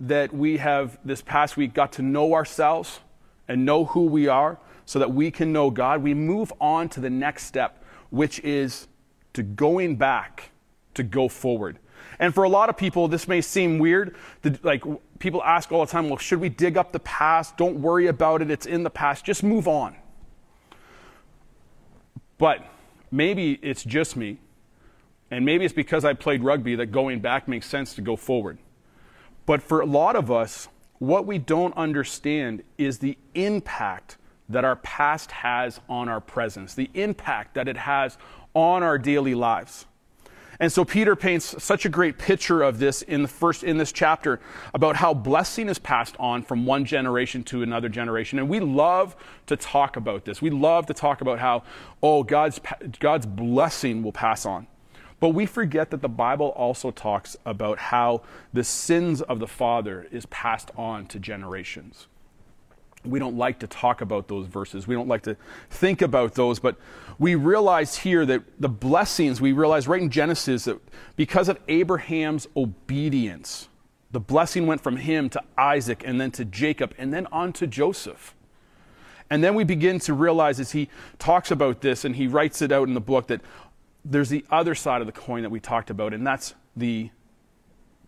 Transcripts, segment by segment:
that we have this past week got to know ourselves and know who we are so that we can know God, we move on to the next step, which is to going back to go forward. And for a lot of people, this may seem weird. Like people ask all the time, well, should we dig up the past? Don't worry about it. It's in the past. Just move on. But maybe it's just me. And maybe it's because I played rugby that going back makes sense to go forward. But for a lot of us, what we don't understand is the impact that our past has on our presence, the impact that it has on our daily lives. And so Peter paints such a great picture of this in the first in this chapter about how blessing is passed on from one generation to another generation. And we love to talk about this. We love to talk about how oh God's God's blessing will pass on. But we forget that the Bible also talks about how the sins of the father is passed on to generations. We don't like to talk about those verses. We don't like to think about those, but we realize here that the blessings, we realize right in Genesis that because of Abraham's obedience, the blessing went from him to Isaac and then to Jacob and then on to Joseph. And then we begin to realize as he talks about this and he writes it out in the book that there's the other side of the coin that we talked about, and that's the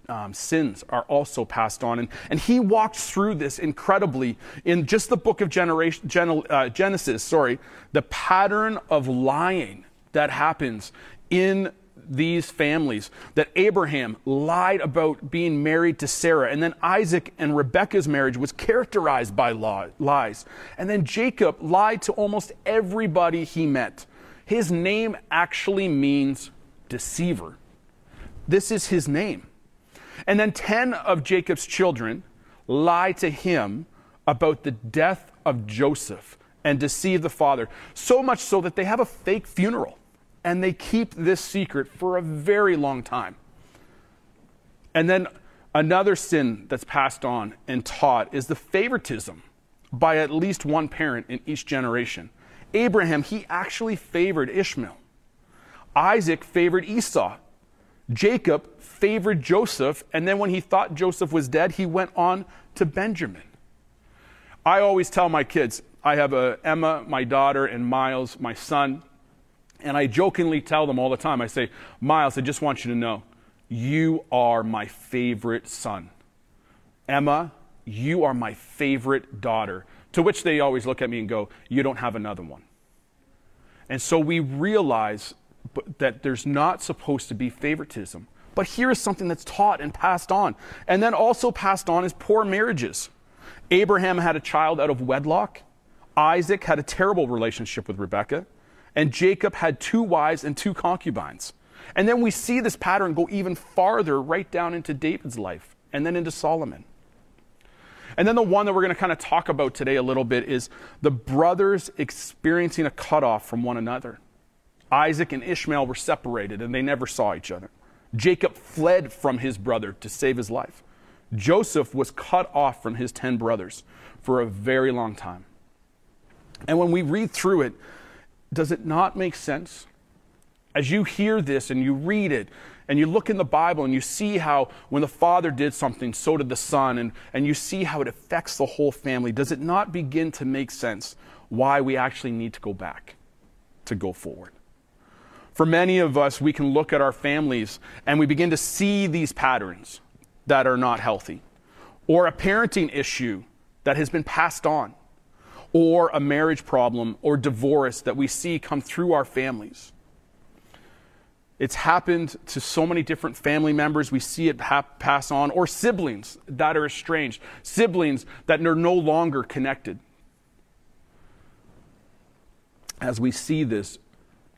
um, sins are also passed on. And, and he walked through this incredibly in just the book of generation, Gen, uh, Genesis, sorry, the pattern of lying that happens in these families. That Abraham lied about being married to Sarah, and then Isaac and Rebekah's marriage was characterized by lies. And then Jacob lied to almost everybody he met. His name actually means deceiver. This is his name. And then 10 of Jacob's children lie to him about the death of Joseph and deceive the father, so much so that they have a fake funeral and they keep this secret for a very long time. And then another sin that's passed on and taught is the favoritism by at least one parent in each generation. Abraham, he actually favored Ishmael. Isaac favored Esau. Jacob favored Joseph, and then when he thought Joseph was dead, he went on to Benjamin. I always tell my kids, I have a Emma, my daughter, and Miles, my son, and I jokingly tell them all the time. I say, Miles, I just want you to know, you are my favorite son. Emma, you are my favorite daughter. To which they always look at me and go, You don't have another one. And so we realize that there's not supposed to be favoritism. But here is something that's taught and passed on. And then also passed on is poor marriages. Abraham had a child out of wedlock. Isaac had a terrible relationship with Rebekah. And Jacob had two wives and two concubines. And then we see this pattern go even farther right down into David's life and then into Solomon. And then the one that we're going to kind of talk about today a little bit is the brothers experiencing a cutoff from one another. Isaac and Ishmael were separated and they never saw each other. Jacob fled from his brother to save his life. Joseph was cut off from his 10 brothers for a very long time. And when we read through it, does it not make sense? As you hear this and you read it, and you look in the Bible and you see how when the father did something, so did the son, and, and you see how it affects the whole family, does it not begin to make sense why we actually need to go back to go forward? For many of us, we can look at our families and we begin to see these patterns that are not healthy, or a parenting issue that has been passed on, or a marriage problem or divorce that we see come through our families. It's happened to so many different family members. We see it ha- pass on, or siblings that are estranged, siblings that are no longer connected. As we see this,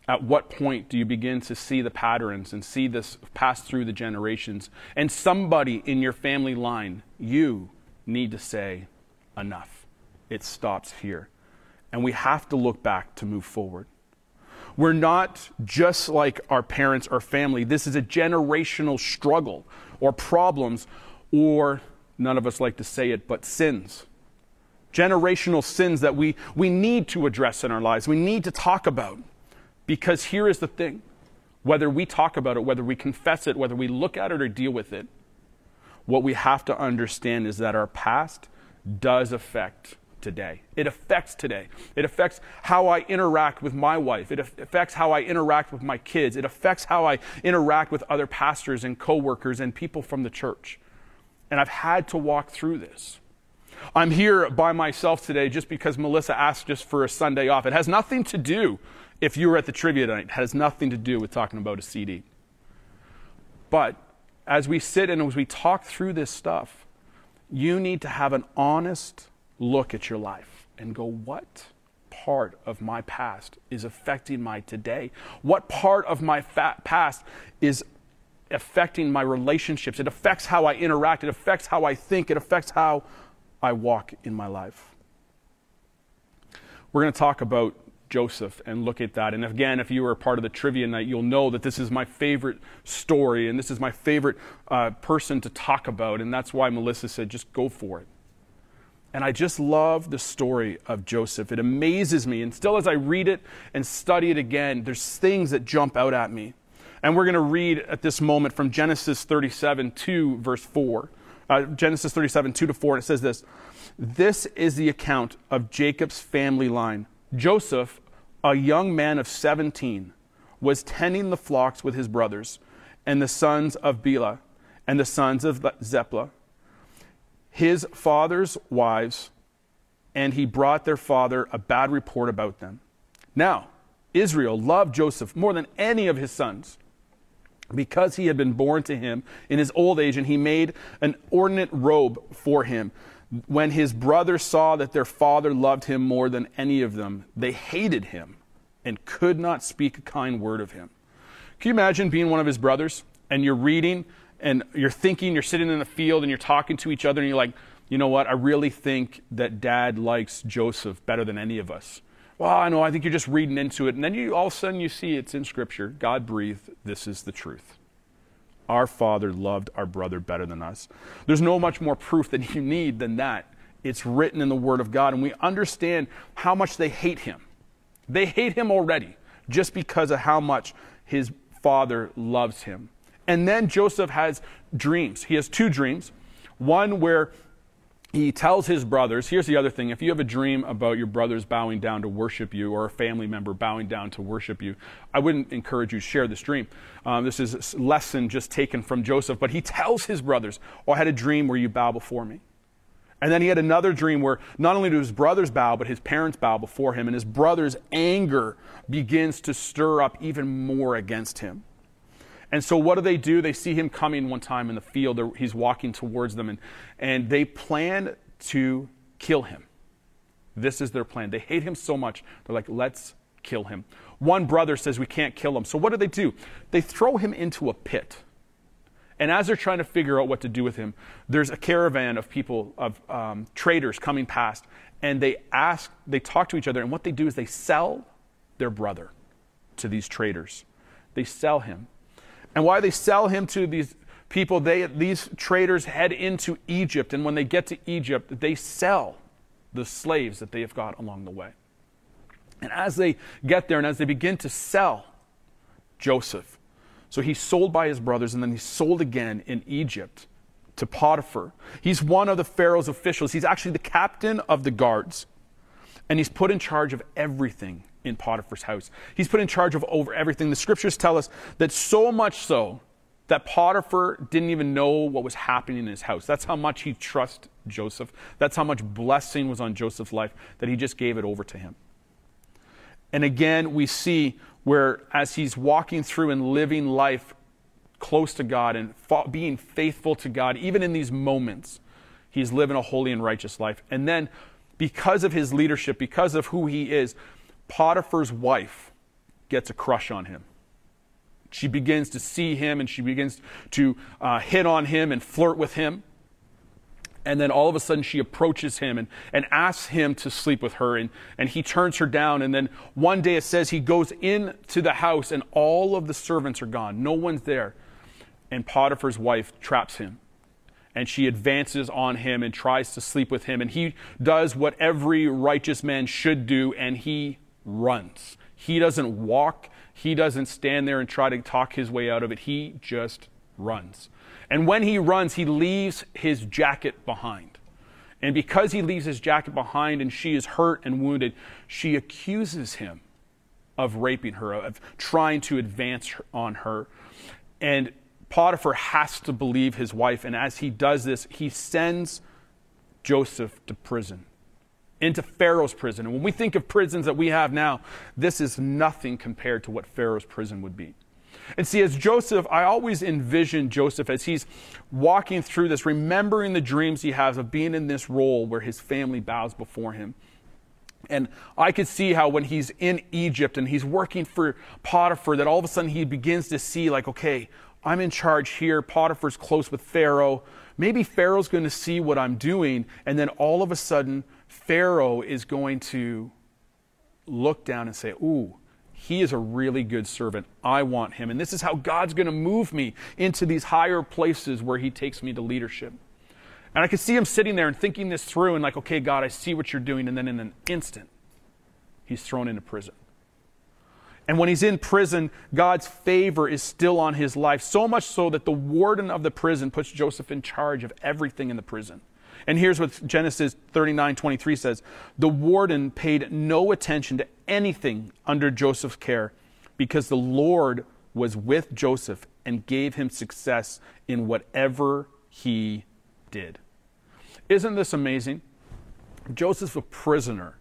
At what point do you begin to see the patterns and see this pass through the generations? And somebody in your family line, you need to say, enough. It stops here. And we have to look back to move forward. We're not just like our parents or family. This is a generational struggle or problems, or none of us like to say it, but sins. Generational sins that we, we need to address in our lives, we need to talk about. Because here is the thing whether we talk about it, whether we confess it, whether we look at it or deal with it, what we have to understand is that our past does affect today. It affects today. It affects how I interact with my wife. It affects how I interact with my kids. It affects how I interact with other pastors and coworkers and people from the church. And I've had to walk through this. I'm here by myself today just because Melissa asked just for a Sunday off. It has nothing to do if you were at the trivia tonight, it has nothing to do with talking about a CD. But as we sit and as we talk through this stuff, you need to have an honest look at your life and go, what part of my past is affecting my today? What part of my past is affecting my relationships? It affects how I interact, it affects how I think, it affects how I walk in my life. We're going to talk about Joseph and look at that. And again, if you were a part of the trivia night, you'll know that this is my favorite story and this is my favorite uh, person to talk about. And that's why Melissa said, just go for it. And I just love the story of Joseph. It amazes me. And still, as I read it and study it again, there's things that jump out at me. And we're going to read at this moment from Genesis 37 2, verse 4. Uh, Genesis 37 2 to 4. And it says this This is the account of Jacob's family line Joseph, a young man of 17, was tending the flocks with his brothers and the sons of Bilhah and the sons of Zilpah, his father's wives, and he brought their father a bad report about them. Now, Israel loved Joseph more than any of his sons because he had been born to him in his old age, and he made an ornate robe for him when his brothers saw that their father loved him more than any of them, they hated him and could not speak a kind word of him. Can you imagine being one of his brothers and you're reading and you're thinking, you're sitting in the field and you're talking to each other and you're like, you know what, I really think that dad likes Joseph better than any of us. Well, I know, I think you're just reading into it. And then you all of a sudden you see it's in Scripture. God breathed, this is the truth. Our Father loved our brother better than us. There's no much more proof that you need than that. It's written in the Word of God, and we understand how much they hate him. They hate him already just because of how much his father loves him. And then Joseph has dreams. He has two dreams. One where he tells his brothers here's the other thing if you have a dream about your brothers bowing down to worship you or a family member bowing down to worship you i wouldn't encourage you to share this dream um, this is a lesson just taken from joseph but he tells his brothers oh i had a dream where you bow before me and then he had another dream where not only do his brothers bow but his parents bow before him and his brothers anger begins to stir up even more against him and so, what do they do? They see him coming one time in the field. He's walking towards them, and, and they plan to kill him. This is their plan. They hate him so much, they're like, let's kill him. One brother says, We can't kill him. So, what do they do? They throw him into a pit. And as they're trying to figure out what to do with him, there's a caravan of people, of um, traders coming past, and they ask, they talk to each other, and what they do is they sell their brother to these traders. They sell him. And why they sell him to these people, they, these traders head into Egypt. And when they get to Egypt, they sell the slaves that they have got along the way. And as they get there and as they begin to sell Joseph, so he's sold by his brothers and then he's sold again in Egypt to Potiphar. He's one of the Pharaoh's officials. He's actually the captain of the guards. And he's put in charge of everything in Potiphar's house. He's put in charge of over everything. The scriptures tell us that so much so that Potiphar didn't even know what was happening in his house. That's how much he trusted Joseph. That's how much blessing was on Joseph's life that he just gave it over to him. And again, we see where as he's walking through and living life close to God and being faithful to God, even in these moments, he's living a holy and righteous life. And then, because of his leadership, because of who he is, Potiphar's wife gets a crush on him. She begins to see him and she begins to uh, hit on him and flirt with him. And then all of a sudden she approaches him and, and asks him to sleep with her. And, and he turns her down. And then one day it says he goes into the house and all of the servants are gone. No one's there. And Potiphar's wife traps him. And she advances on him and tries to sleep with him. And he does what every righteous man should do, and he runs. He doesn't walk, he doesn't stand there and try to talk his way out of it. He just runs. And when he runs, he leaves his jacket behind. And because he leaves his jacket behind and she is hurt and wounded, she accuses him of raping her, of trying to advance on her. And Potiphar has to believe his wife. And as he does this, he sends Joseph to prison, into Pharaoh's prison. And when we think of prisons that we have now, this is nothing compared to what Pharaoh's prison would be. And see, as Joseph, I always envision Joseph as he's walking through this, remembering the dreams he has of being in this role where his family bows before him. And I could see how when he's in Egypt and he's working for Potiphar, that all of a sudden he begins to see, like, okay, I'm in charge here. Potiphar's close with Pharaoh. Maybe Pharaoh's going to see what I'm doing. And then all of a sudden, Pharaoh is going to look down and say, Ooh, he is a really good servant. I want him. And this is how God's going to move me into these higher places where he takes me to leadership. And I could see him sitting there and thinking this through and like, okay, God, I see what you're doing. And then in an instant, he's thrown into prison. And when he's in prison, God's favor is still on his life, so much so that the warden of the prison puts Joseph in charge of everything in the prison. And here's what Genesis 39 23 says The warden paid no attention to anything under Joseph's care because the Lord was with Joseph and gave him success in whatever he did. Isn't this amazing? Joseph's a prisoner,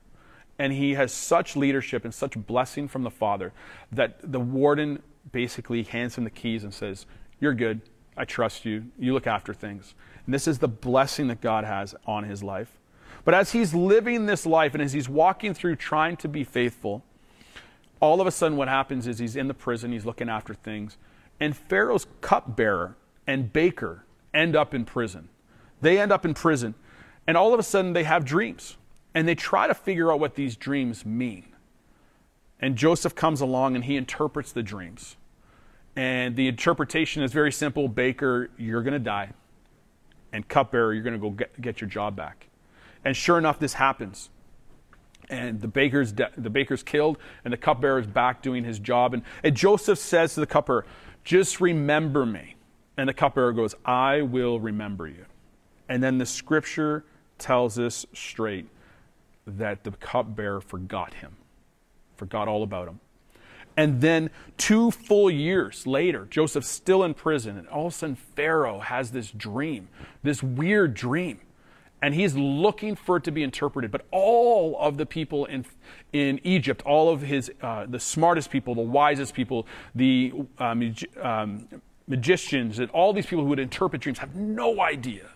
and he has such leadership and such blessing from the Father that the warden basically hands him the keys and says, You're good. I trust you. You look after things. And this is the blessing that God has on his life. But as he's living this life and as he's walking through trying to be faithful, all of a sudden what happens is he's in the prison, he's looking after things, and Pharaoh's cupbearer and baker end up in prison. They end up in prison, and all of a sudden they have dreams, and they try to figure out what these dreams mean. And Joseph comes along and he interprets the dreams. And the interpretation is very simple Baker, you're going to die and cupbearer, you're going to go get, get your job back. And sure enough, this happens. And the baker's, de- the baker's killed, and the cupbearer's back doing his job. And, and Joseph says to the cupbearer, Just remember me. And the cupbearer goes, I will remember you. And then the scripture tells us straight that the cupbearer forgot him, forgot all about him. And then two full years later, Joseph's still in prison, and all of a sudden Pharaoh has this dream, this weird dream. And he's looking for it to be interpreted. But all of the people in, in Egypt, all of his, uh, the smartest people, the wisest people, the um, um, magicians, and all these people who would interpret dreams have no idea.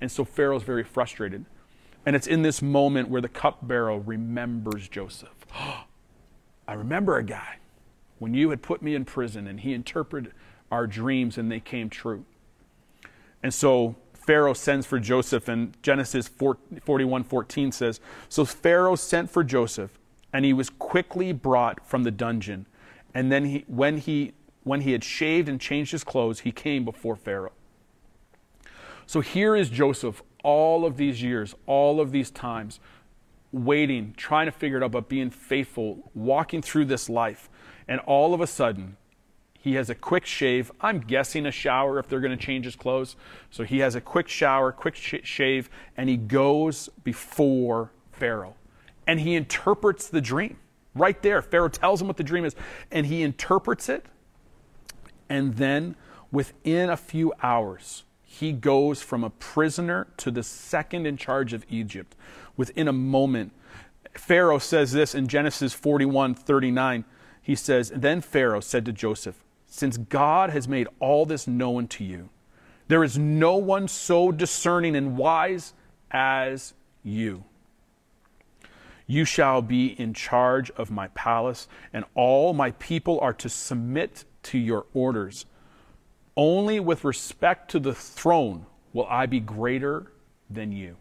And so Pharaoh's very frustrated. And it's in this moment where the cupbearer remembers Joseph. I remember a guy when you had put me in prison, and he interpreted our dreams and they came true. And so Pharaoh sends for Joseph, and Genesis 41 14 says, So Pharaoh sent for Joseph, and he was quickly brought from the dungeon. And then he, when, he, when he had shaved and changed his clothes, he came before Pharaoh. So here is Joseph all of these years, all of these times, waiting, trying to figure it out, but being faithful, walking through this life. And all of a sudden, he has a quick shave. I'm guessing a shower if they're going to change his clothes. So he has a quick shower, quick sh- shave, and he goes before Pharaoh. And he interprets the dream right there. Pharaoh tells him what the dream is, and he interprets it. And then within a few hours, he goes from a prisoner to the second in charge of Egypt. Within a moment, Pharaoh says this in Genesis 41 39 he says, Then Pharaoh said to Joseph, Since God has made all this known to you, there is no one so discerning and wise as you. You shall be in charge of my palace, and all my people are to submit to your orders. Only with respect to the throne will I be greater than you.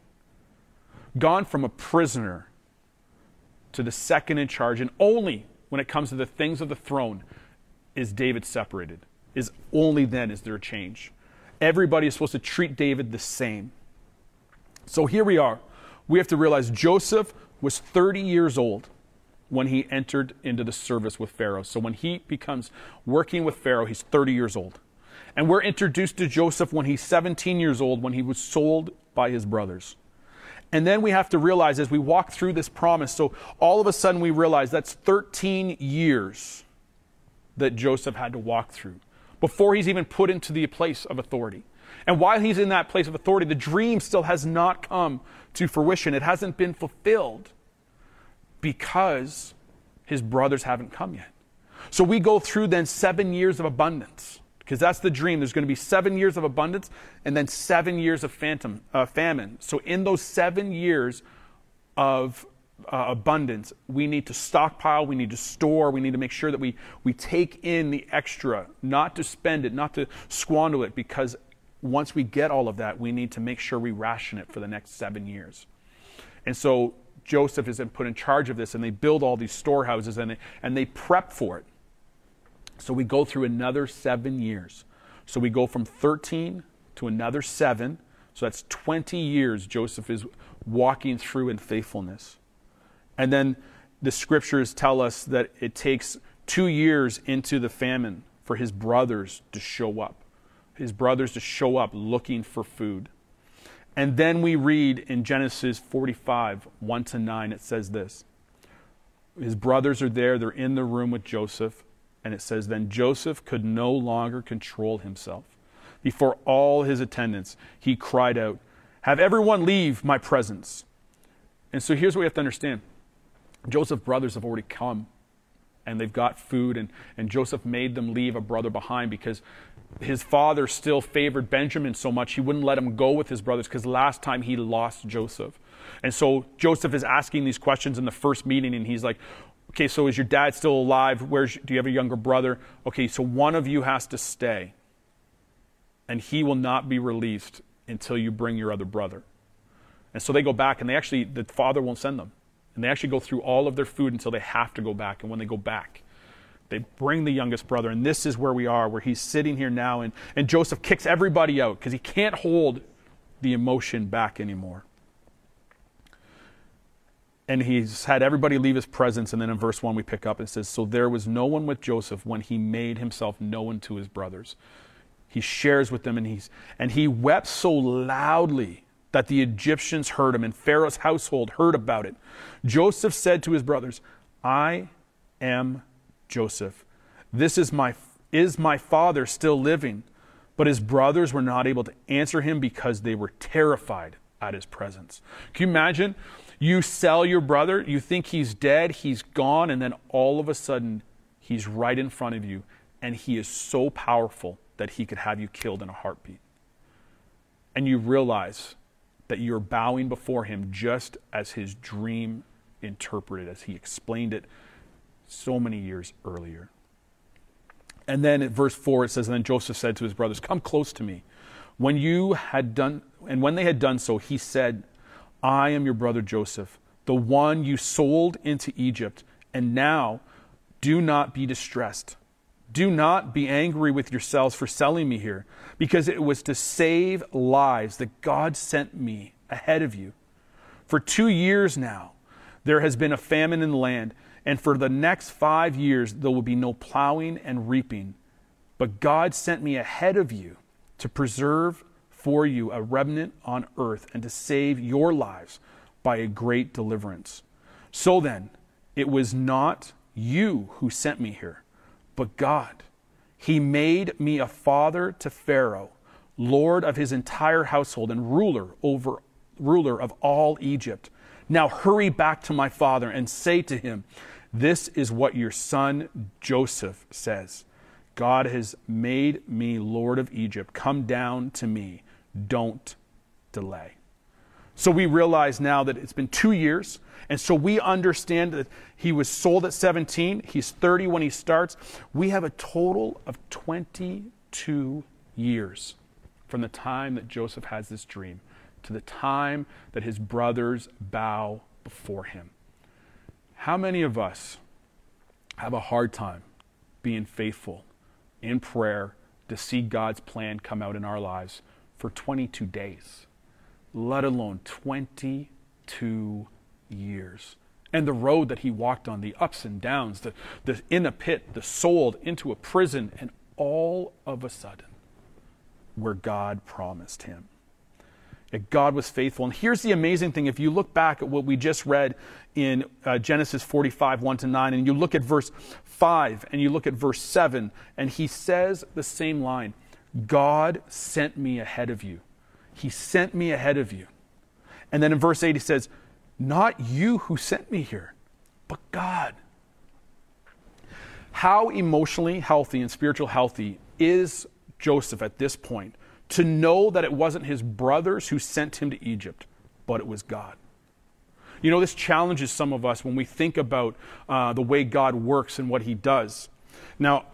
Gone from a prisoner to the second in charge, and only when it comes to the things of the throne is David separated. Is only then is there a change. Everybody is supposed to treat David the same. So here we are. We have to realize Joseph was 30 years old when he entered into the service with Pharaoh. So when he becomes working with Pharaoh, he's 30 years old. And we're introduced to Joseph when he's 17 years old, when he was sold by his brothers. And then we have to realize as we walk through this promise, so all of a sudden we realize that's 13 years that Joseph had to walk through before he's even put into the place of authority. And while he's in that place of authority, the dream still has not come to fruition. It hasn't been fulfilled because his brothers haven't come yet. So we go through then seven years of abundance because that's the dream. There's going to be seven years of abundance and then seven years of phantom, uh, famine. So in those seven years of uh, abundance, we need to stockpile, we need to store, we need to make sure that we, we take in the extra, not to spend it, not to squander it, because once we get all of that, we need to make sure we ration it for the next seven years. And so Joseph is then put in charge of this, and they build all these storehouses and they, and they prep for it. So we go through another seven years. So we go from 13 to another seven. So that's 20 years Joseph is walking through in faithfulness. And then the scriptures tell us that it takes two years into the famine for his brothers to show up his brothers to show up looking for food. And then we read in Genesis 45, 1 to 9, it says this. His brothers are there, they're in the room with Joseph, and it says, Then Joseph could no longer control himself. Before all his attendants, he cried out, Have everyone leave my presence. And so here's what we have to understand Joseph's brothers have already come and they've got food, and, and Joseph made them leave a brother behind because his father still favored Benjamin so much he wouldn't let him go with his brothers because last time he lost Joseph. And so Joseph is asking these questions in the first meeting, and he's like, Okay, so is your dad still alive? Where's, do you have a younger brother? Okay, so one of you has to stay, and he will not be released until you bring your other brother. And so they go back, and they actually, the father won't send them. And they actually go through all of their food until they have to go back. And when they go back, they bring the youngest brother. And this is where we are, where he's sitting here now. And, and Joseph kicks everybody out because he can't hold the emotion back anymore. And he's had everybody leave his presence. And then in verse 1, we pick up and says, So there was no one with Joseph when he made himself known to his brothers. He shares with them, and, he's, and he wept so loudly that the Egyptians heard him, and Pharaoh's household heard about it. Joseph said to his brothers, I am Joseph. This is my, is my father still living? But his brothers were not able to answer him because they were terrified at his presence. Can you imagine? You sell your brother, you think he's dead, he's gone, and then all of a sudden, he's right in front of you, and he is so powerful that he could have you killed in a heartbeat. And you realize that you're bowing before him just as his dream interpreted, as he explained it so many years earlier. And then at verse 4 it says, And then Joseph said to his brothers, Come close to me. When you had done, and when they had done so, he said, I am your brother Joseph, the one you sold into Egypt. And now do not be distressed do not be angry with yourselves for selling me here, because it was to save lives that God sent me ahead of you. For two years now, there has been a famine in the land, and for the next five years, there will be no plowing and reaping. But God sent me ahead of you to preserve for you a remnant on earth and to save your lives by a great deliverance. So then, it was not you who sent me here but God. He made me a father to Pharaoh, lord of his entire household and ruler over ruler of all Egypt. Now hurry back to my father and say to him, This is what your son Joseph says. God has made me Lord of Egypt. Come down to me. Don't delay. So we realize now that it's been two years. And so we understand that he was sold at 17. He's 30 when he starts. We have a total of 22 years from the time that Joseph has this dream to the time that his brothers bow before him. How many of us have a hard time being faithful in prayer to see God's plan come out in our lives for 22 days, let alone 22 years? And the road that he walked on, the ups and downs, the, the in a pit, the sold into a prison, and all of a sudden, where God promised him. That God was faithful. And here's the amazing thing if you look back at what we just read in uh, Genesis 45, 1 to 9, and you look at verse 5 and you look at verse 7, and he says the same line God sent me ahead of you. He sent me ahead of you. And then in verse 8, he says, Not you who sent me here, but God. How emotionally healthy and spiritual healthy is Joseph at this point to know that it wasn't his brothers who sent him to Egypt, but it was God. You know, this challenges some of us when we think about uh, the way God works and what he does. Now,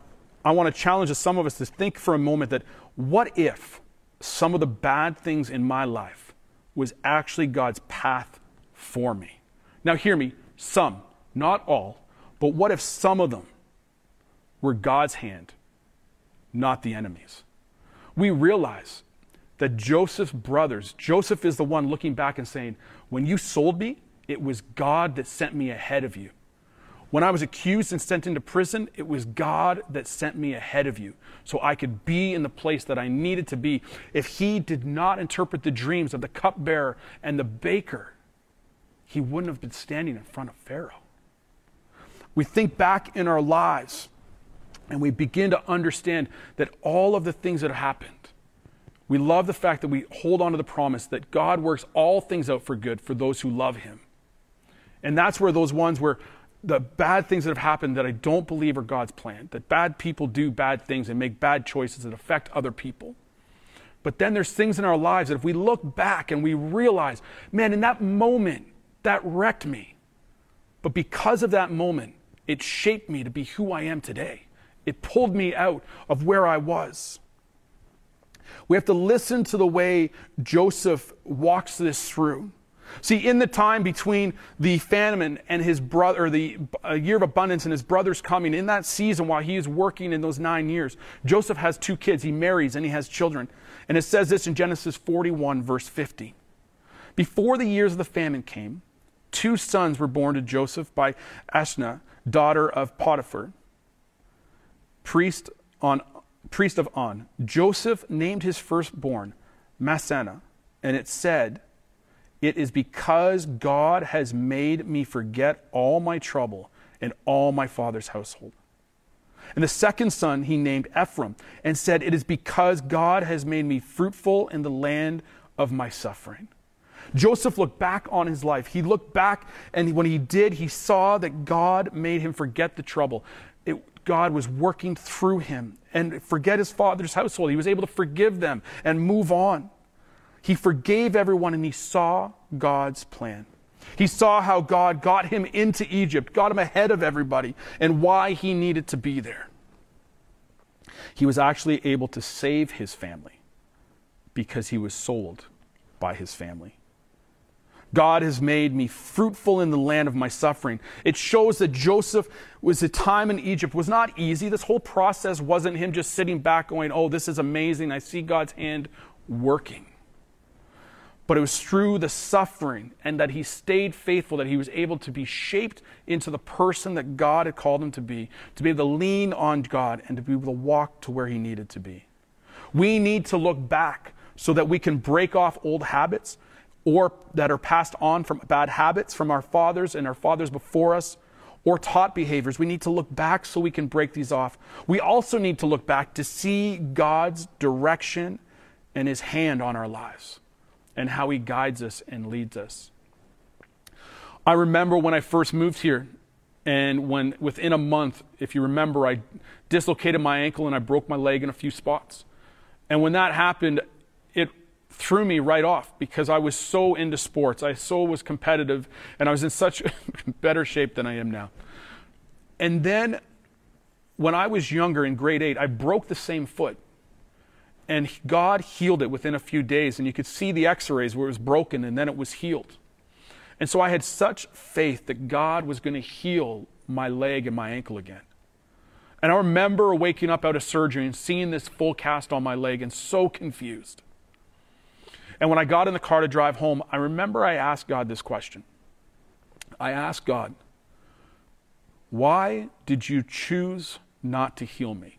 I want to challenge some of us to think for a moment that what if some of the bad things in my life was actually God's path for me? Now, hear me, some, not all, but what if some of them were God's hand, not the enemy's? we realize that Joseph's brothers, Joseph is the one looking back and saying, When you sold me, it was God that sent me ahead of you. When I was accused and sent into prison, it was God that sent me ahead of you so I could be in the place that I needed to be. If He did not interpret the dreams of the cupbearer and the baker, He wouldn't have been standing in front of Pharaoh. We think back in our lives and we begin to understand that all of the things that happened, we love the fact that we hold on to the promise that God works all things out for good for those who love Him. And that's where those ones where the bad things that have happened that I don't believe are God's plan, that bad people do bad things and make bad choices that affect other people. But then there's things in our lives that if we look back and we realize, man, in that moment, that wrecked me. But because of that moment, it shaped me to be who I am today. It pulled me out of where I was. We have to listen to the way Joseph walks this through. See, in the time between the famine and his brother, the year of abundance and his brother's coming, in that season while he is working in those nine years, Joseph has two kids. He marries and he has children. And it says this in Genesis 41, verse 50. Before the years of the famine came, two sons were born to Joseph by Asenath, daughter of Potiphar priest, on, priest of On. Joseph named his firstborn Manasseh, and it said, It is because God has made me forget all my trouble and all my father's household. And the second son he named Ephraim, and said, It is because God has made me fruitful in the land of my suffering. Joseph looked back on his life. He looked back, and when he did, he saw that God made him forget the trouble. It, God was working through him and forget his father's household. He was able to forgive them and move on. He forgave everyone and he saw God's plan. He saw how God got him into Egypt, got him ahead of everybody, and why he needed to be there. He was actually able to save his family because he was sold by his family. God has made me fruitful in the land of my suffering. It shows that Joseph was a time in Egypt was not easy. This whole process wasn't him just sitting back going, "Oh, this is amazing. I see God's hand working." But it was through the suffering and that he stayed faithful that he was able to be shaped into the person that God had called him to be, to be able to lean on God and to be able to walk to where he needed to be. We need to look back so that we can break off old habits or that are passed on from bad habits from our fathers and our fathers before us or taught behaviors. We need to look back so we can break these off. We also need to look back to see God's direction and his hand on our lives and how he guides us and leads us. I remember when I first moved here and when within a month, if you remember, I dislocated my ankle and I broke my leg in a few spots. And when that happened, it threw me right off because I was so into sports. I so was competitive and I was in such better shape than I am now. And then when I was younger in grade 8, I broke the same foot. And God healed it within a few days and you could see the x-rays where it was broken and then it was healed. And so I had such faith that God was going to heal my leg and my ankle again. And I remember waking up out of surgery and seeing this full cast on my leg and so confused. And when I got in the car to drive home, I remember I asked God this question. I asked God, why did you choose not to heal me?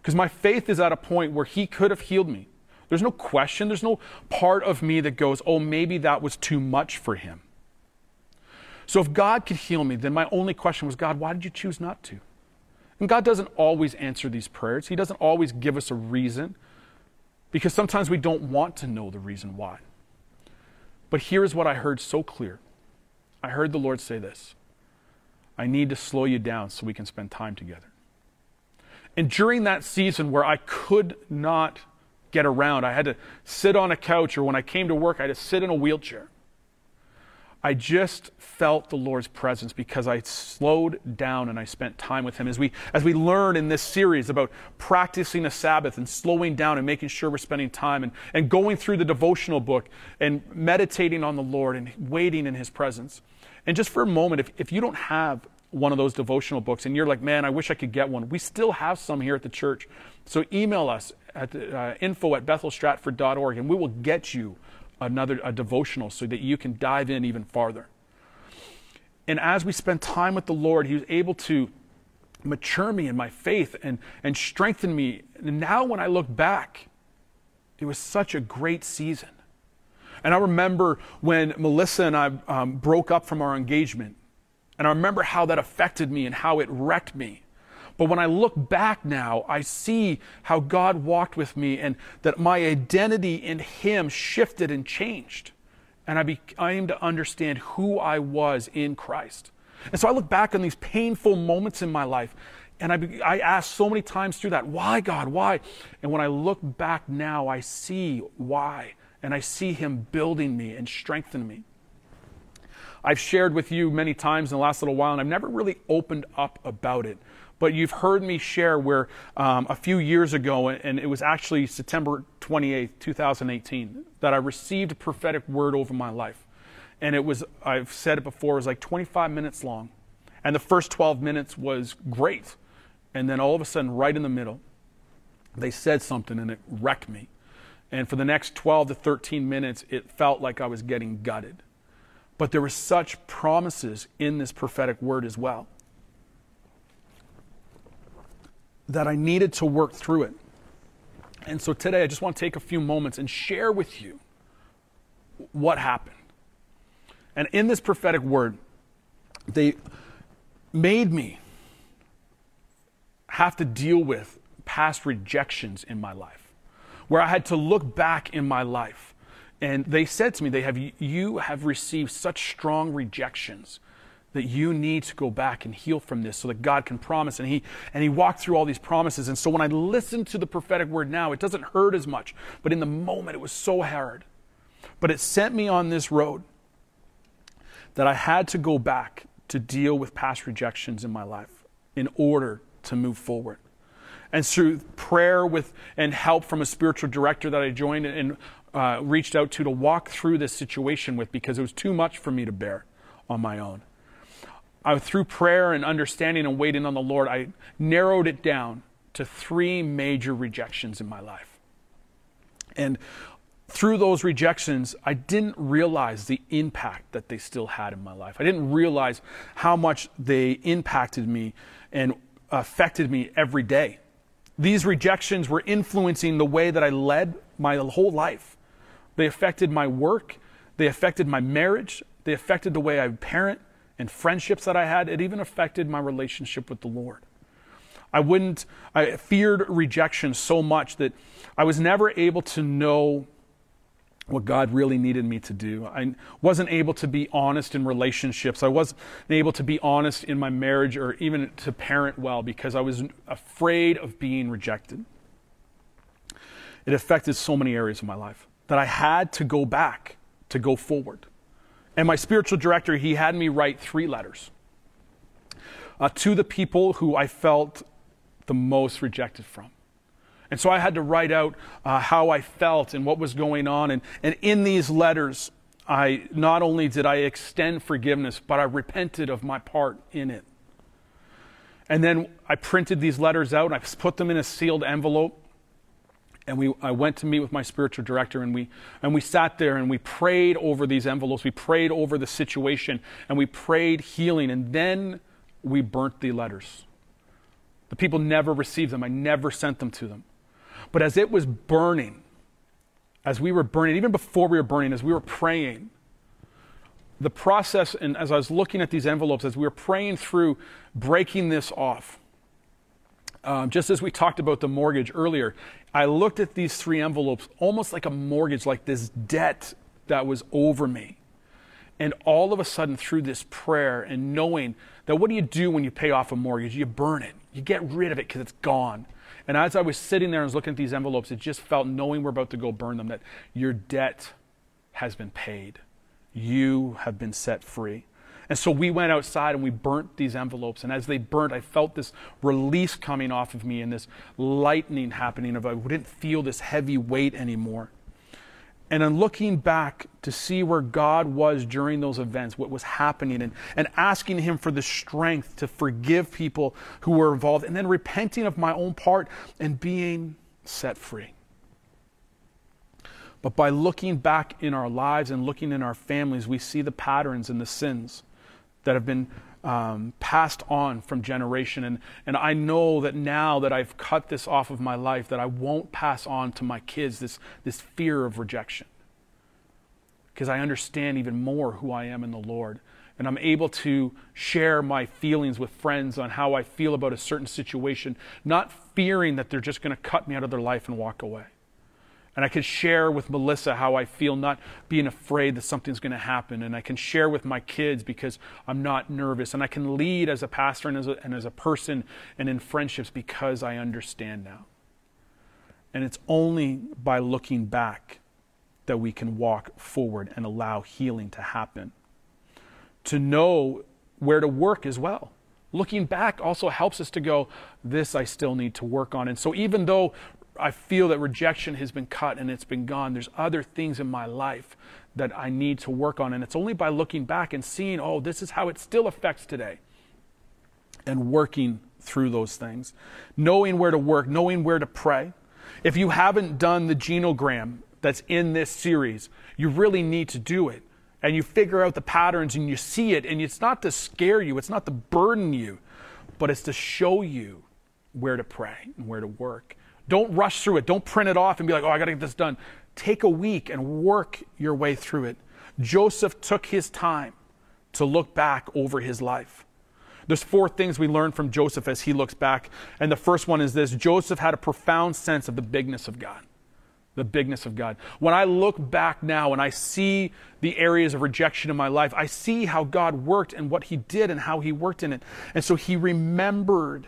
Because my faith is at a point where He could have healed me. There's no question, there's no part of me that goes, oh, maybe that was too much for Him. So if God could heal me, then my only question was, God, why did you choose not to? And God doesn't always answer these prayers. He doesn't always give us a reason because sometimes we don't want to know the reason why. But here is what I heard so clear I heard the Lord say this I need to slow you down so we can spend time together. And during that season where I could not get around, I had to sit on a couch, or when I came to work, I had to sit in a wheelchair. I just felt the Lord's presence because I slowed down and I spent time with Him. As we, as we learn in this series about practicing a Sabbath and slowing down and making sure we're spending time and, and going through the devotional book and meditating on the Lord and waiting in His presence. And just for a moment, if, if you don't have one of those devotional books and you're like, man, I wish I could get one, we still have some here at the church. So email us at uh, info at bethelstratford.org and we will get you another a devotional so that you can dive in even farther. And as we spend time with the Lord, He was able to mature me in my faith and, and strengthen me. And now, when I look back, it was such a great season. And I remember when Melissa and I um, broke up from our engagement, and I remember how that affected me and how it wrecked me. But when I look back now, I see how God walked with me and that my identity in Him shifted and changed. And I became to understand who I was in Christ. And so I look back on these painful moments in my life and I, be, I asked so many times through that, why, God, why? And when I look back now, I see why. And I see Him building me and strengthening me. I've shared with you many times in the last little while, and I've never really opened up about it but you've heard me share where um, a few years ago, and it was actually September 28th, 2018, that I received a prophetic word over my life. And it was, I've said it before, it was like 25 minutes long. And the first 12 minutes was great. And then all of a sudden, right in the middle, they said something and it wrecked me. And for the next 12 to 13 minutes, it felt like I was getting gutted. But there were such promises in this prophetic word as well. that I needed to work through it. And so today I just want to take a few moments and share with you what happened. And in this prophetic word, they made me have to deal with past rejections in my life, where I had to look back in my life. And they said to me, they have, You have received such strong rejections that you need to go back and heal from this so that God can promise. And he, and he walked through all these promises. And so when I listen to the prophetic word now, it doesn't hurt as much. But in the moment, it was so hard. But it sent me on this road that I had to go back to deal with past rejections in my life in order to move forward. And through prayer with and help from a spiritual director that I joined and uh, reached out to to walk through this situation with because it was too much for me to bear on my own. I, through prayer and understanding and waiting on the Lord, I narrowed it down to three major rejections in my life. And through those rejections, I didn't realize the impact that they still had in my life. I didn't realize how much they impacted me and affected me every day. These rejections were influencing the way that I led my whole life. They affected my work, they affected my marriage, they affected the way I parent, and friendships that I had. It even affected my relationship with the Lord. I wouldn't, I feared rejection so much that I was never able to know what God really needed me to do. I wasn't able to be honest in relationships. I wasn't able to be honest in my marriage or even to parent well because I was afraid of being rejected. It affected so many areas of my life. that I had to go back to go forward. And my spiritual director, he had me write three letters uh, to the people who I felt the most rejected from. And so I had to write out uh, how I felt and what was going on. And, and in these letters, I not only did I extend forgiveness, but I repented of my part in it. And then I printed these letters out and I put them in a sealed envelope. And we, I went to meet with my spiritual director and we, and we sat there and we prayed over these envelopes. We prayed over the situation and we prayed healing. And then we burnt the letters. The people never received them. I never sent them to them. But as it was burning, as we were burning, even before we were burning, as we were praying, the process, and as I was looking at these envelopes, as we were praying through breaking this off, um, just as we talked about the mortgage earlier, I looked at these three envelopes almost like a mortgage, like this debt that was over me. And all of a sudden, through this prayer and knowing that what do you do when you pay off a mortgage? You burn it, you get rid of it because it's gone. And as I was sitting there and was looking at these envelopes, it just felt, knowing we're about to go burn them, that your debt has been paid. You have been set free. And so we went outside and we burnt these envelopes. And as they burnt, I felt this release coming off of me and this lightning happening of I didn't feel this heavy weight anymore. And in looking back to see where God was during those events, what was happening, and, and asking Him for the strength to forgive people who were involved, and then repenting of my own part and being set free. But by looking back in our lives and looking in our families, we see the patterns and the sins that have been um, passed on from generation. And, and I know that now that I've cut this off of my life, that I won't pass on to my kids this, this fear of rejection. Because I understand even more who I am in the Lord. And I'm able to share my feelings with friends on how I feel about a certain situation, not fearing that they're just going to cut me out of their life and walk away. And I can share with Melissa how I feel, not being afraid that something's going to happen. And I can share with my kids because I'm not nervous. And I can lead as a pastor and as a, and as a person and in friendships because I understand now. And it's only by looking back that we can walk forward and allow healing to happen. To know where to work as well. Looking back also helps us to go, this I still need to work on. And so, even though I feel that rejection has been cut and it's been gone. There's other things in my life that I need to work on. And it's only by looking back and seeing, oh, this is how it still affects today. And working through those things. Knowing where to work, knowing where to pray. If you haven't done the genogram that's in this series, you really need to do it. And you figure out the patterns and you see it. And it's not to scare you, it's not to burden you, but it's to show you where to pray and where to work. Don't rush through it. Don't print it off and be like, oh, I got to get this done. Take a week and work your way through it. Joseph took his time to look back over his life. There's four things we learn from Joseph as he looks back. And the first one is this Joseph had a profound sense of the bigness of God. The bigness of God. When I look back now and I see the areas of rejection in my life, I see how God worked and what he did and how he worked in it. And so he remembered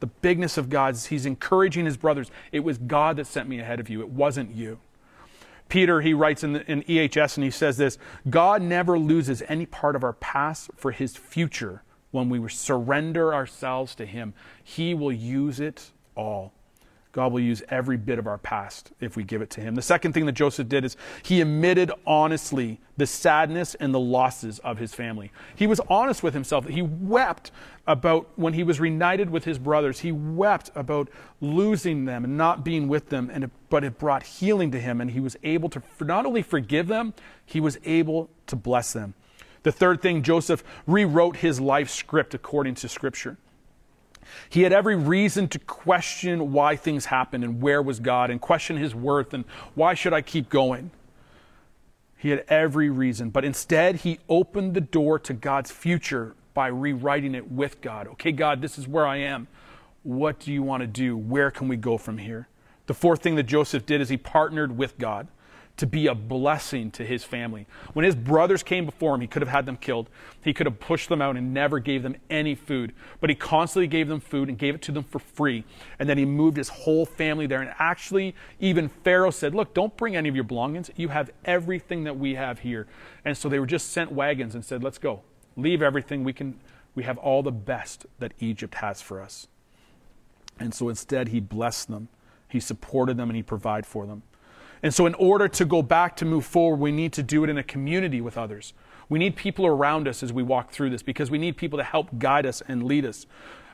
the bigness of God. He's encouraging his brothers. It was God that sent me ahead of you, it wasn't you. Peter, he writes in, the, in EHS and he says this God never loses any part of our past for his future when we surrender ourselves to him. He will use it all. God will use every bit of our past if we give it to Him. The second thing that Joseph did is he admitted honestly the sadness and the losses of his family. He was honest with himself. He wept about when he was reunited with his brothers. He wept about losing them and not being with them, and it, but it brought healing to him, and he was able to not only forgive them, he was able to bless them. The third thing, Joseph rewrote his life script according to Scripture. He had every reason to question why things happened and where was God and question his worth and why should I keep going. He had every reason, but instead he opened the door to God's future by rewriting it with God. Okay, God, this is where I am. What do you want to do? Where can we go from here? The fourth thing that Joseph did is he partnered with God to be a blessing to his family. When his brothers came before him, he could have had them killed. He could have pushed them out and never gave them any food. But he constantly gave them food and gave it to them for free. And then he moved his whole family there. And actually, even Pharaoh said, Look, don't bring any of your belongings. You have everything that we have here. And so they were just sent wagons and said, Let's go. Leave everything. We can we have all the best that Egypt has for us. And so instead he blessed them. He supported them and he provided for them. And so, in order to go back to move forward, we need to do it in a community with others. We need people around us as we walk through this because we need people to help guide us and lead us.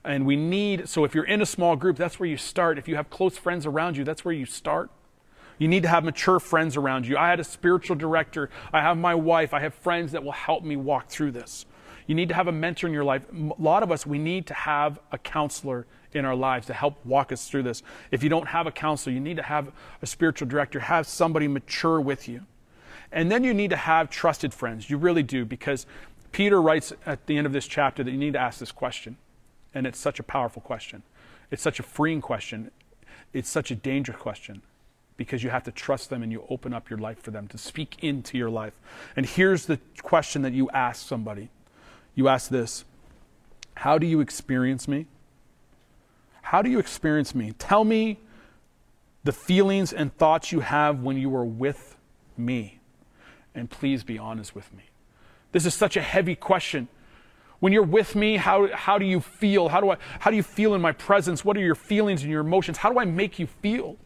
And we need, so if you're in a small group, that's where you start. If you have close friends around you, that's where you start. You need to have mature friends around you. I had a spiritual director. I have my wife. I have friends that will help me walk through this. You need to have a mentor in your life. A lot of us, we need to have a counselor in our lives to help walk us through this. If you don't have a counselor, you need to have a spiritual director, have somebody mature with you. And then you need to have trusted friends. You really do, because Peter writes at the end of this chapter that you need to ask this question. And it's such a powerful question. It's such a freeing question. It's such a dangerous question because you have to trust them and you open up your life for them to speak into your life. And here's the question that you ask somebody you ask this How do you experience me? How do you experience me? Tell me the feelings and thoughts you have when you are with me. And please be honest with me. This is such a heavy question. When you're with me, how, how do you feel? How do, I, how do you feel in my presence? What are your feelings and your emotions? How do I make you feel?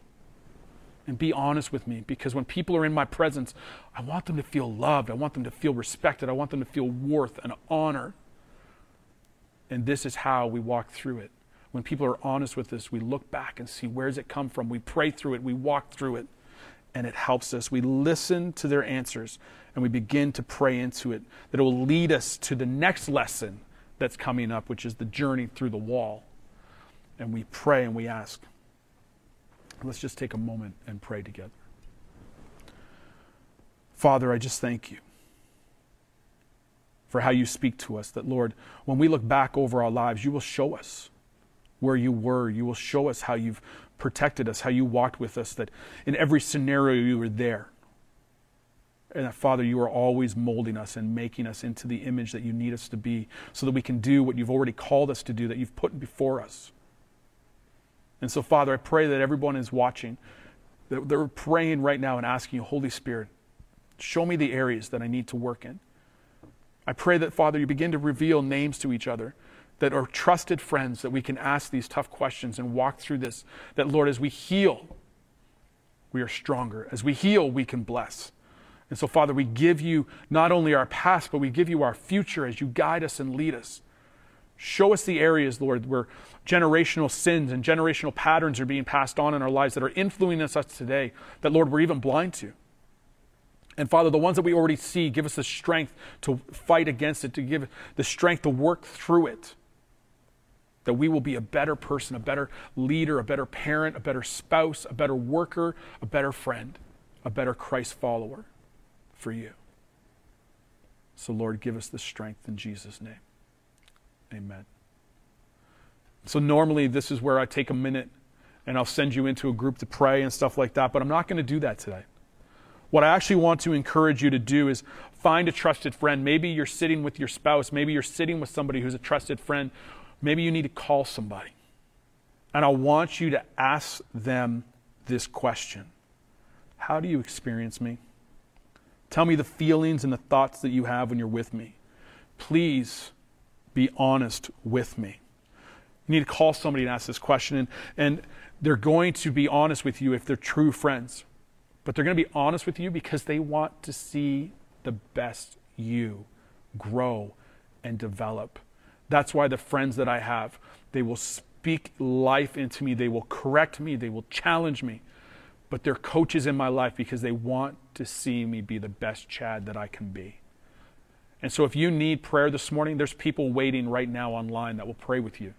And be honest with me because when people are in my presence, I want them to feel loved. I want them to feel respected. I want them to feel worth and honor. And this is how we walk through it. When people are honest with us, we look back and see where's it come from. We pray through it, we walk through it, and it helps us. We listen to their answers and we begin to pray into it. That it will lead us to the next lesson that's coming up, which is the journey through the wall. And we pray and we ask. Let's just take a moment and pray together. Father, I just thank you for how you speak to us. That, Lord, when we look back over our lives, you will show us where you were. You will show us how you've protected us, how you walked with us, that in every scenario you were there. And that, Father, you are always molding us and making us into the image that you need us to be so that we can do what you've already called us to do, that you've put before us. And so, Father, I pray that everyone is watching, that they're praying right now and asking you, Holy Spirit, show me the areas that I need to work in. I pray that, Father, you begin to reveal names to each other that are trusted friends that we can ask these tough questions and walk through this. That, Lord, as we heal, we are stronger. As we heal, we can bless. And so, Father, we give you not only our past, but we give you our future as you guide us and lead us. Show us the areas, Lord, where generational sins and generational patterns are being passed on in our lives that are influencing us today, that, Lord, we're even blind to. And Father, the ones that we already see, give us the strength to fight against it, to give the strength to work through it that we will be a better person, a better leader, a better parent, a better spouse, a better worker, a better friend, a better Christ follower for you. So, Lord, give us the strength in Jesus' name. Amen. So, normally, this is where I take a minute and I'll send you into a group to pray and stuff like that, but I'm not going to do that today. What I actually want to encourage you to do is find a trusted friend. Maybe you're sitting with your spouse, maybe you're sitting with somebody who's a trusted friend Maybe you need to call somebody. And I want you to ask them this question How do you experience me? Tell me the feelings and the thoughts that you have when you're with me. Please be honest with me. You need to call somebody and ask this question, and, and they're going to be honest with you if they're true friends. But they're going to be honest with you because they want to see the best you grow and develop. That's why the friends that I have, they will speak life into me, they will correct me, they will challenge me. But they're coaches in my life because they want to see me be the best Chad that I can be. And so if you need prayer this morning, there's people waiting right now online that will pray with you.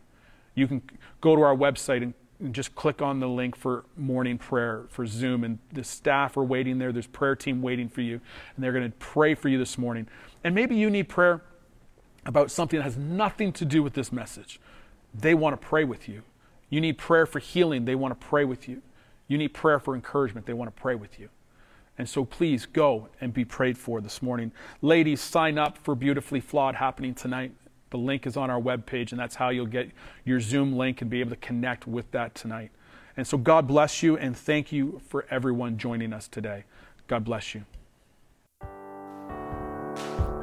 You can go to our website and, just click on the link for morning prayer for Zoom, and the staff are waiting there. There's prayer team waiting for you, and they're going to pray for you this morning. And maybe you need prayer about something that has nothing to do with this message. They want to pray with you. You need prayer for healing, they want to pray with you. You need prayer for encouragement, they want to pray with you. And so please go and be prayed for this morning. Ladies, sign up for Beautifully Flawed happening tonight. The link is on our webpage, and that's how you'll get your Zoom link and be able to connect with that tonight. And so God bless you, and thank you for everyone joining us today. God bless you.